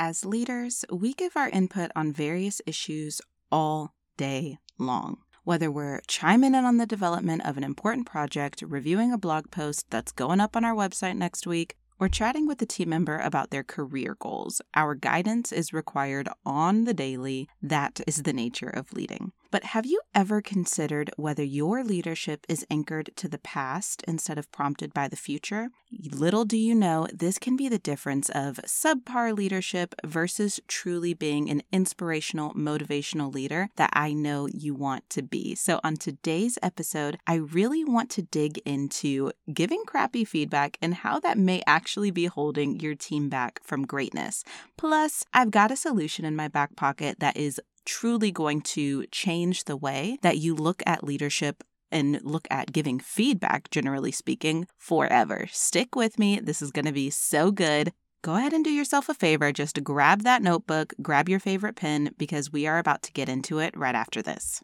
As leaders, we give our input on various issues all day long. Whether we're chiming in on the development of an important project, reviewing a blog post that's going up on our website next week, or chatting with a team member about their career goals, our guidance is required on the daily. That is the nature of leading. But have you ever considered whether your leadership is anchored to the past instead of prompted by the future? Little do you know, this can be the difference of subpar leadership versus truly being an inspirational, motivational leader that I know you want to be. So, on today's episode, I really want to dig into giving crappy feedback and how that may actually be holding your team back from greatness. Plus, I've got a solution in my back pocket that is truly going to change the way that you look at leadership and look at giving feedback, generally speaking, forever. Stick with me. This is going to be so good. Go ahead and do yourself a favor. Just grab that notebook, grab your favorite pen, because we are about to get into it right after this.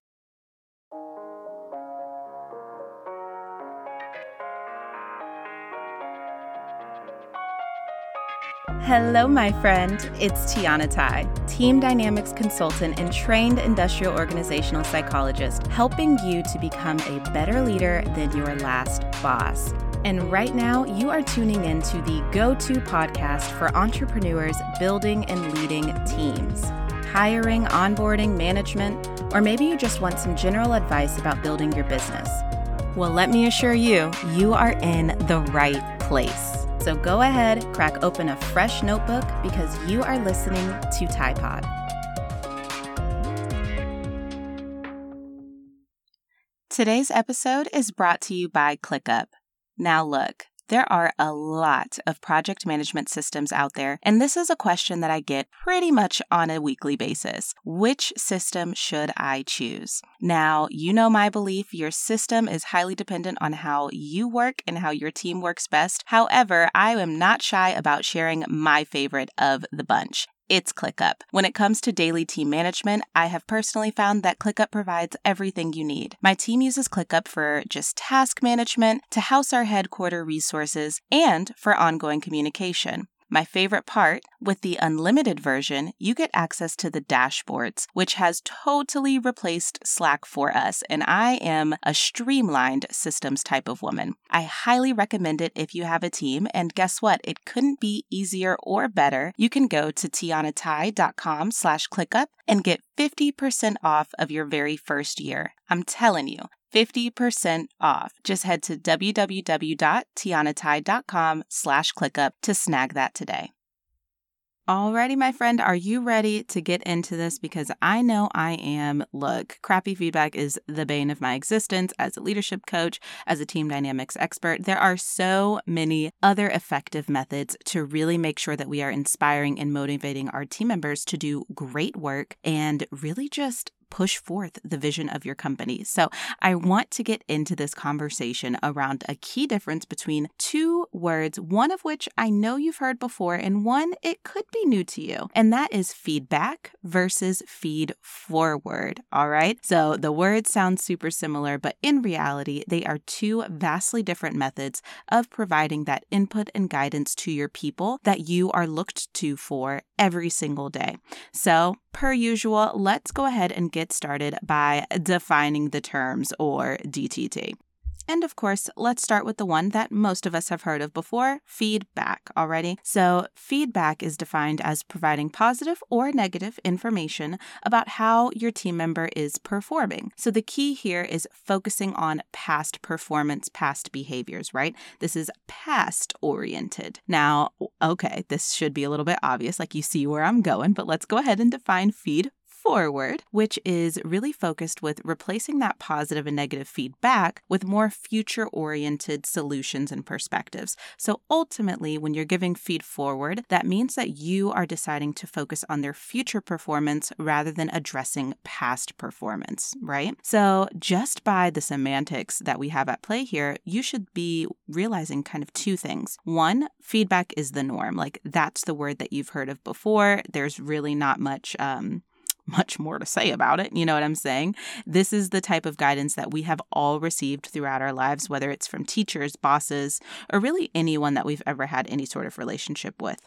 Hello, my friend. It's Tiana Tai, Team Dynamics Consultant and trained industrial organizational psychologist, helping you to become a better leader than your last boss. And right now, you are tuning in to the go to podcast for entrepreneurs building and leading teams, hiring, onboarding, management, or maybe you just want some general advice about building your business. Well, let me assure you, you are in the right place. So go ahead, crack open a fresh notebook because you are listening to Typod. Today's episode is brought to you by ClickUp. Now, look, there are a lot of project management systems out there, and this is a question that I get pretty much on a weekly basis. Which system should I choose? Now, you know my belief your system is highly dependent on how you work and how your team works best. However, I am not shy about sharing my favorite of the bunch it's ClickUp. When it comes to daily team management, I have personally found that ClickUp provides everything you need. My team uses ClickUp for just task management, to house our headquarter resources, and for ongoing communication. My favorite part with the unlimited version, you get access to the dashboards, which has totally replaced Slack for us, and I am a streamlined systems type of woman. I highly recommend it if you have a team, and guess what? It couldn't be easier or better. You can go to tianatai.com slash clickup and get 50% off of your very first year. I'm telling you, 50% off. Just head to www.tianatai.com slash clickup to snag that today. Alrighty, my friend, are you ready to get into this? Because I know I am. Look, crappy feedback is the bane of my existence as a leadership coach, as a team dynamics expert. There are so many other effective methods to really make sure that we are inspiring and motivating our team members to do great work and really just push forth the vision of your company. So, I want to get into this conversation around a key difference between two words, one of which I know you've heard before, and one it could be new to you, and that is feedback versus feed forward. All right. So, the words sound super similar, but in reality, they are two vastly different methods of providing that input and guidance to your people that you are looked to for every single day. So, per usual, let's go ahead and get started by defining the terms or DTT. And of course, let's start with the one that most of us have heard of before feedback already. So, feedback is defined as providing positive or negative information about how your team member is performing. So, the key here is focusing on past performance, past behaviors, right? This is past oriented. Now, okay, this should be a little bit obvious, like you see where I'm going, but let's go ahead and define feed forward, which is really focused with replacing that positive and negative feedback with more future oriented solutions and perspectives. So ultimately, when you're giving feed forward, that means that you are deciding to focus on their future performance rather than addressing past performance, right? So just by the semantics that we have at play here, you should be realizing kind of two things. One, feedback is the norm. Like that's the word that you've heard of before. There's really not much um, much more to say about it. You know what I'm saying? This is the type of guidance that we have all received throughout our lives, whether it's from teachers, bosses, or really anyone that we've ever had any sort of relationship with.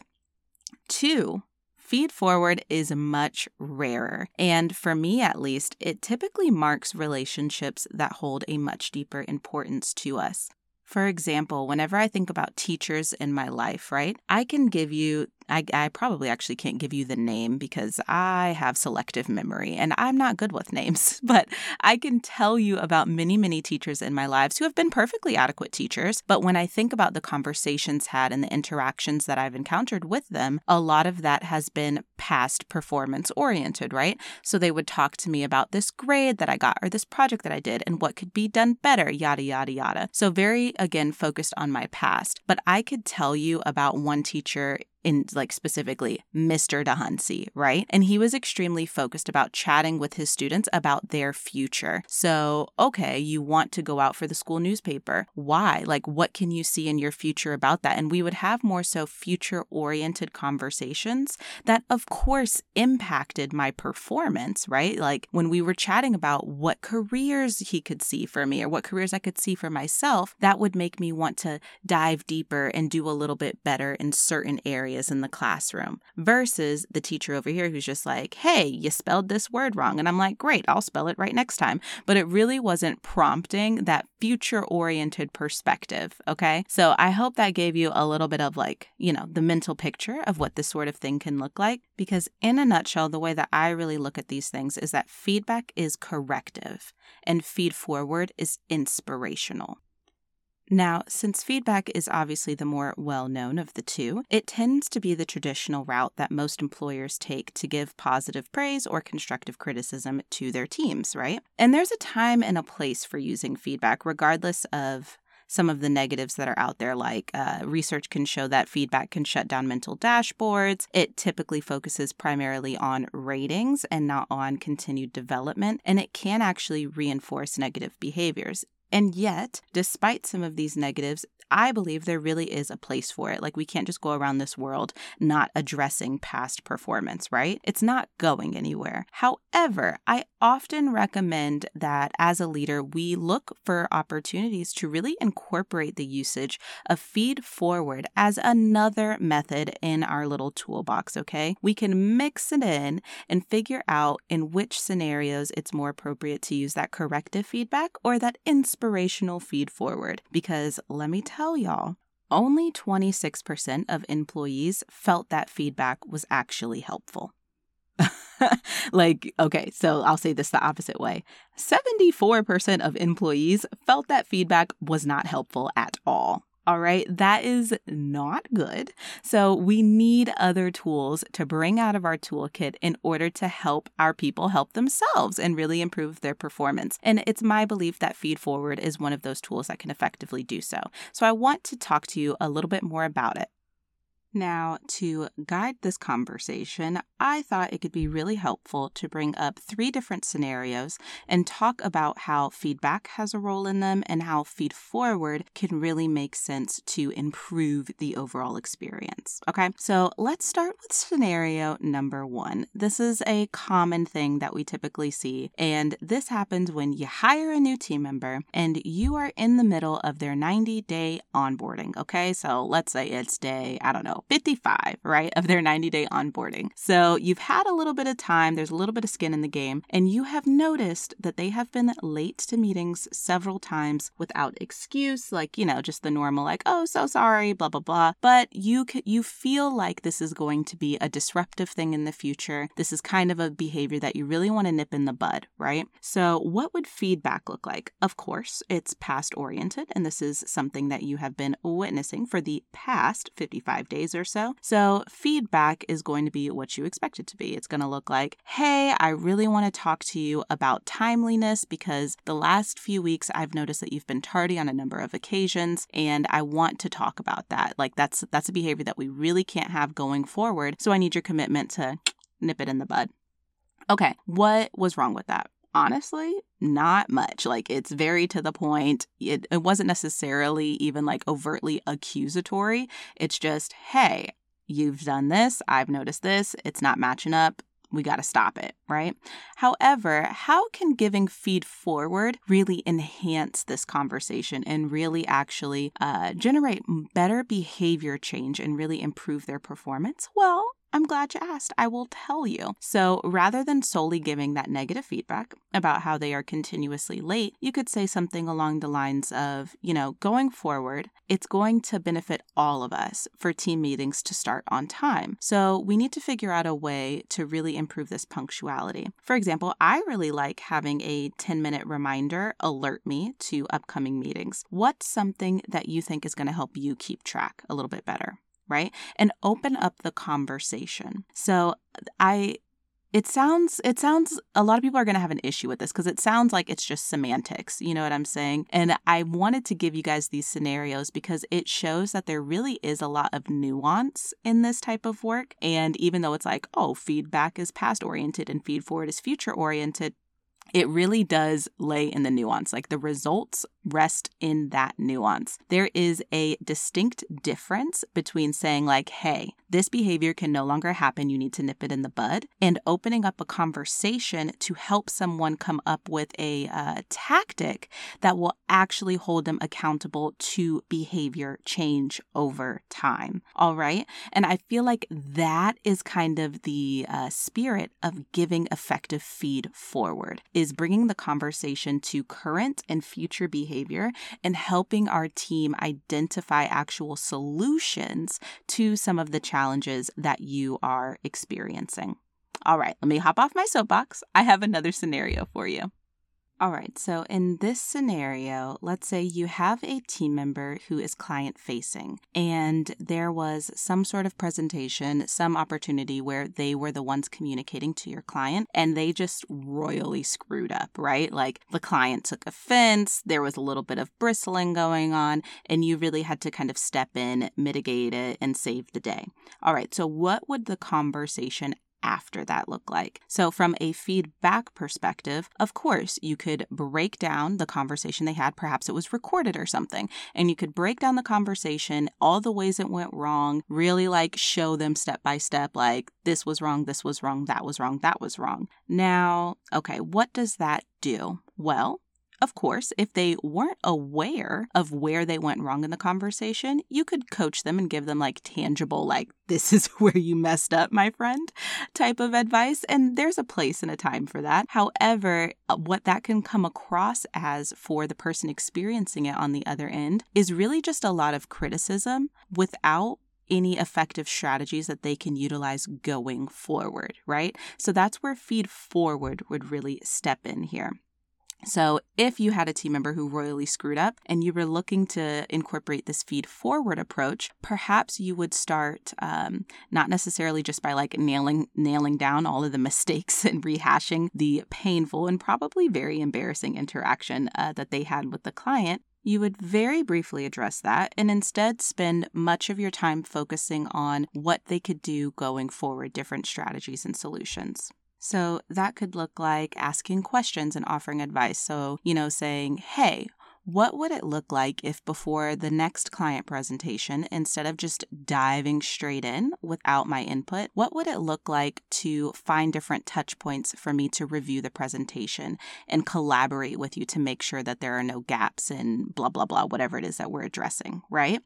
Two, feed forward is much rarer. And for me, at least, it typically marks relationships that hold a much deeper importance to us. For example, whenever I think about teachers in my life, right, I can give you I, I probably actually can't give you the name because I have selective memory and I'm not good with names, but I can tell you about many, many teachers in my lives who have been perfectly adequate teachers. But when I think about the conversations had and the interactions that I've encountered with them, a lot of that has been past performance oriented, right? So they would talk to me about this grade that I got or this project that I did and what could be done better, yada, yada, yada. So very, again, focused on my past. But I could tell you about one teacher in like specifically Mr. DeHunsey, right? And he was extremely focused about chatting with his students about their future. So, okay, you want to go out for the school newspaper. Why? Like, what can you see in your future about that? And we would have more so future oriented conversations that, of course, impacted my performance, right? Like when we were chatting about what careers he could see for me or what careers I could see for myself, that would make me want to dive deeper and do a little bit better in certain areas areas in the classroom versus the teacher over here who's just like, hey, you spelled this word wrong. And I'm like, great, I'll spell it right next time. But it really wasn't prompting that future oriented perspective. Okay. So I hope that gave you a little bit of like, you know, the mental picture of what this sort of thing can look like. Because in a nutshell, the way that I really look at these things is that feedback is corrective and feed forward is inspirational. Now, since feedback is obviously the more well known of the two, it tends to be the traditional route that most employers take to give positive praise or constructive criticism to their teams, right? And there's a time and a place for using feedback, regardless of some of the negatives that are out there, like uh, research can show that feedback can shut down mental dashboards. It typically focuses primarily on ratings and not on continued development, and it can actually reinforce negative behaviors. And yet, despite some of these negatives, I believe there really is a place for it. Like, we can't just go around this world not addressing past performance, right? It's not going anywhere. However, I often recommend that as a leader, we look for opportunities to really incorporate the usage of feed forward as another method in our little toolbox, okay? We can mix it in and figure out in which scenarios it's more appropriate to use that corrective feedback or that inspirational feed forward. Because let me tell tell y'all, only 26% of employees felt that feedback was actually helpful. like, okay, so I'll say this the opposite way 74% of employees felt that feedback was not helpful at all. All right, that is not good. So, we need other tools to bring out of our toolkit in order to help our people help themselves and really improve their performance. And it's my belief that Feed Forward is one of those tools that can effectively do so. So, I want to talk to you a little bit more about it. Now, to guide this conversation, I thought it could be really helpful to bring up three different scenarios and talk about how feedback has a role in them and how feed forward can really make sense to improve the overall experience. Okay, so let's start with scenario number one. This is a common thing that we typically see, and this happens when you hire a new team member and you are in the middle of their 90 day onboarding. Okay, so let's say it's day, I don't know 55, right, of their 90 day onboarding. So you've had a little bit of time, there's a little bit of skin in the game, and you have noticed that they have been late to meetings several times without excuse, like, you know, just the normal, like, oh, so sorry, blah, blah, blah. But you, you feel like this is going to be a disruptive thing in the future. This is kind of a behavior that you really want to nip in the bud, right? So, what would feedback look like? Of course, it's past oriented, and this is something that you have been witnessing for the past 55 days days or so. So, feedback is going to be what you expect it to be. It's going to look like, hey, I really want to talk to you about timeliness because the last few weeks I've noticed that you've been tardy on a number of occasions and I want to talk about that. Like that's that's a behavior that we really can't have going forward. So I need your commitment to nip it in the bud. Okay, what was wrong with that? Honestly, not much. Like it's very to the point. It, it wasn't necessarily even like overtly accusatory. It's just, hey, you've done this. I've noticed this. It's not matching up. We got to stop it, right? However, how can giving feed forward really enhance this conversation and really actually uh, generate better behavior change and really improve their performance? Well, I'm glad you asked. I will tell you. So rather than solely giving that negative feedback about how they are continuously late, you could say something along the lines of, you know, going forward, it's going to benefit all of us for team meetings to start on time. So we need to figure out a way to really improve this punctuality. For example, I really like having a 10 minute reminder alert me to upcoming meetings. What's something that you think is going to help you keep track a little bit better? Right? And open up the conversation. So I it sounds it sounds a lot of people are going to have an issue with this because it sounds like it's just semantics you know what i'm saying and i wanted to give you guys these scenarios because it shows that there really is a lot of nuance in this type of work and even though it's like oh feedback is past oriented and feed forward is future oriented it really does lay in the nuance. Like the results rest in that nuance. There is a distinct difference between saying, like, hey, this behavior can no longer happen, you need to nip it in the bud, and opening up a conversation to help someone come up with a uh, tactic that will actually hold them accountable to behavior change over time. All right. And I feel like that is kind of the uh, spirit of giving effective feed forward is bringing the conversation to current and future behavior and helping our team identify actual solutions to some of the challenges that you are experiencing. All right, let me hop off my soapbox. I have another scenario for you. All right, so in this scenario, let's say you have a team member who is client facing, and there was some sort of presentation, some opportunity where they were the ones communicating to your client, and they just royally screwed up, right? Like the client took offense, there was a little bit of bristling going on, and you really had to kind of step in, mitigate it, and save the day. All right, so what would the conversation after that look like? So, from a feedback perspective, of course, you could break down the conversation they had. Perhaps it was recorded or something, and you could break down the conversation, all the ways it went wrong, really like show them step by step, like this was wrong, this was wrong, that was wrong, that was wrong. Now, okay, what does that do? Well, of course, if they weren't aware of where they went wrong in the conversation, you could coach them and give them like tangible, like, this is where you messed up, my friend, type of advice. And there's a place and a time for that. However, uh, what that can come across as for the person experiencing it on the other end is really just a lot of criticism without any effective strategies that they can utilize going forward, right? So that's where feed forward would really step in here. So, if you had a team member who royally screwed up and you were looking to incorporate this feed forward approach, perhaps you would start um, not necessarily just by like nailing nailing down all of the mistakes and rehashing the painful and probably very embarrassing interaction uh, that they had with the client. You would very briefly address that and instead spend much of your time focusing on what they could do going forward, different strategies and solutions. So that could look like asking questions and offering advice. So, you know, saying, hey, what would it look like if before the next client presentation, instead of just diving straight in without my input, what would it look like to find different touch points for me to review the presentation and collaborate with you to make sure that there are no gaps in blah, blah, blah, whatever it is that we're addressing, right?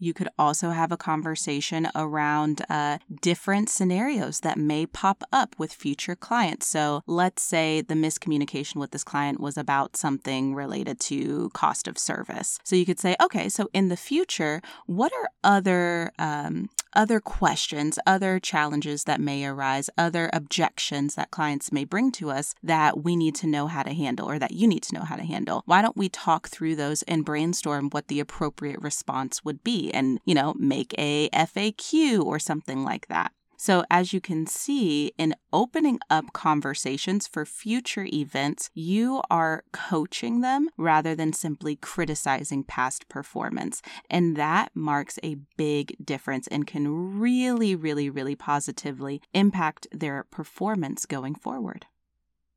You could also have a conversation around uh, different scenarios that may pop up with future clients. So, let's say the miscommunication with this client was about something related to cost of service. So, you could say, okay, so in the future, what are other um, other questions, other challenges that may arise, other objections that clients may bring to us that we need to know how to handle or that you need to know how to handle. Why don't we talk through those and brainstorm what the appropriate response would be and, you know, make a FAQ or something like that? So, as you can see, in opening up conversations for future events, you are coaching them rather than simply criticizing past performance. And that marks a big difference and can really, really, really positively impact their performance going forward.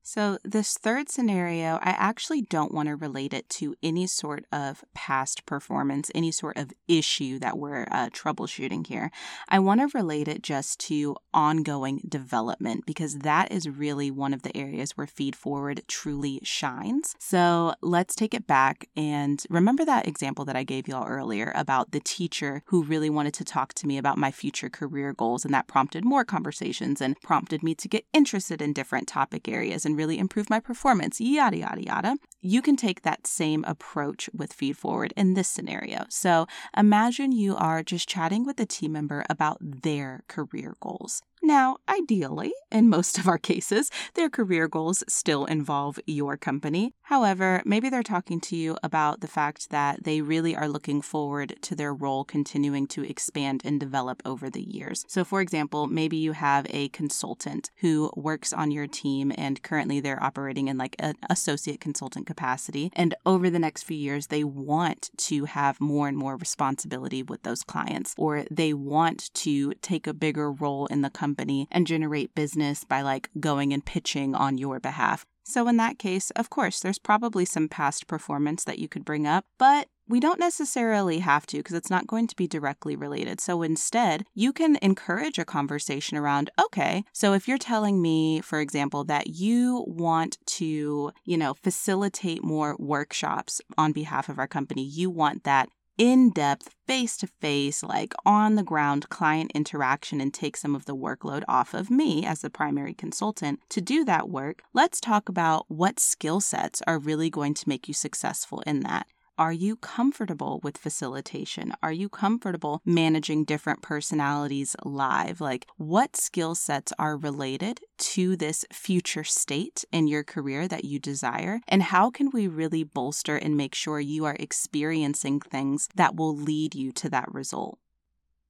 So, this third scenario, I actually don't want to relate it to any sort of past performance, any sort of issue that we're uh, troubleshooting here. I want to relate it just to ongoing development because that is really one of the areas where Feed Forward truly shines. So, let's take it back and remember that example that I gave y'all earlier about the teacher who really wanted to talk to me about my future career goals, and that prompted more conversations and prompted me to get interested in different topic areas and really improve my performance, yada, yada, yada. You can take that same approach with Feed Forward in this scenario. So imagine you are just chatting with a team member about their career goals. Now, ideally, in most of our cases, their career goals still involve your company. However, maybe they're talking to you about the fact that they really are looking forward to their role continuing to expand and develop over the years. So, for example, maybe you have a consultant who works on your team and currently they're operating in like an associate consultant capacity. And over the next few years, they want to have more and more responsibility with those clients, or they want to take a bigger role in the company company and generate business by like going and pitching on your behalf. So, in that case, of course, there's probably some past performance that you could bring up, but we don't necessarily have to because it's not going to be directly related. So instead, you can encourage a conversation around, okay, so if you're telling me, for example, that you want to, you know, facilitate more workshops on behalf of our company, you want that in depth, face to face, like on the ground client interaction and take some of the workload off of me as the primary consultant to do that work, let's talk about what skill sets are really going to make you successful in that. Are you comfortable with facilitation? Are you comfortable managing different personalities live? Like, what skill sets are related to this future state in your career that you desire? And how can we really bolster and make sure you are experiencing things that will lead you to that result?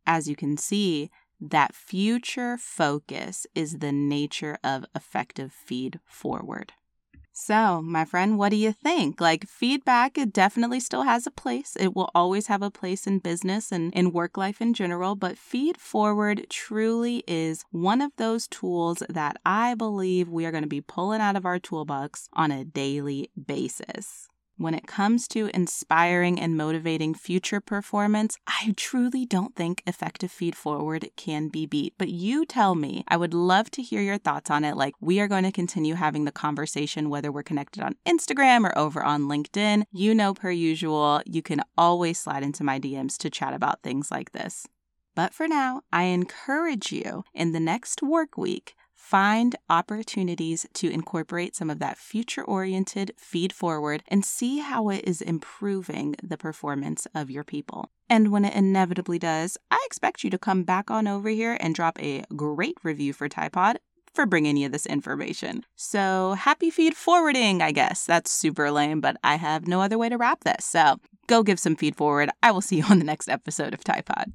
As you can see, that future focus is the nature of effective feed forward. So, my friend, what do you think? Like, feedback, it definitely still has a place. It will always have a place in business and in work life in general. But Feed Forward truly is one of those tools that I believe we are going to be pulling out of our toolbox on a daily basis. When it comes to inspiring and motivating future performance, I truly don't think effective feed forward can be beat. But you tell me, I would love to hear your thoughts on it. Like, we are going to continue having the conversation, whether we're connected on Instagram or over on LinkedIn. You know, per usual, you can always slide into my DMs to chat about things like this. But for now, I encourage you in the next work week Find opportunities to incorporate some of that future oriented feed forward and see how it is improving the performance of your people. And when it inevitably does, I expect you to come back on over here and drop a great review for Typod for bringing you this information. So happy feed forwarding, I guess. That's super lame, but I have no other way to wrap this. So go give some feed forward. I will see you on the next episode of Typod.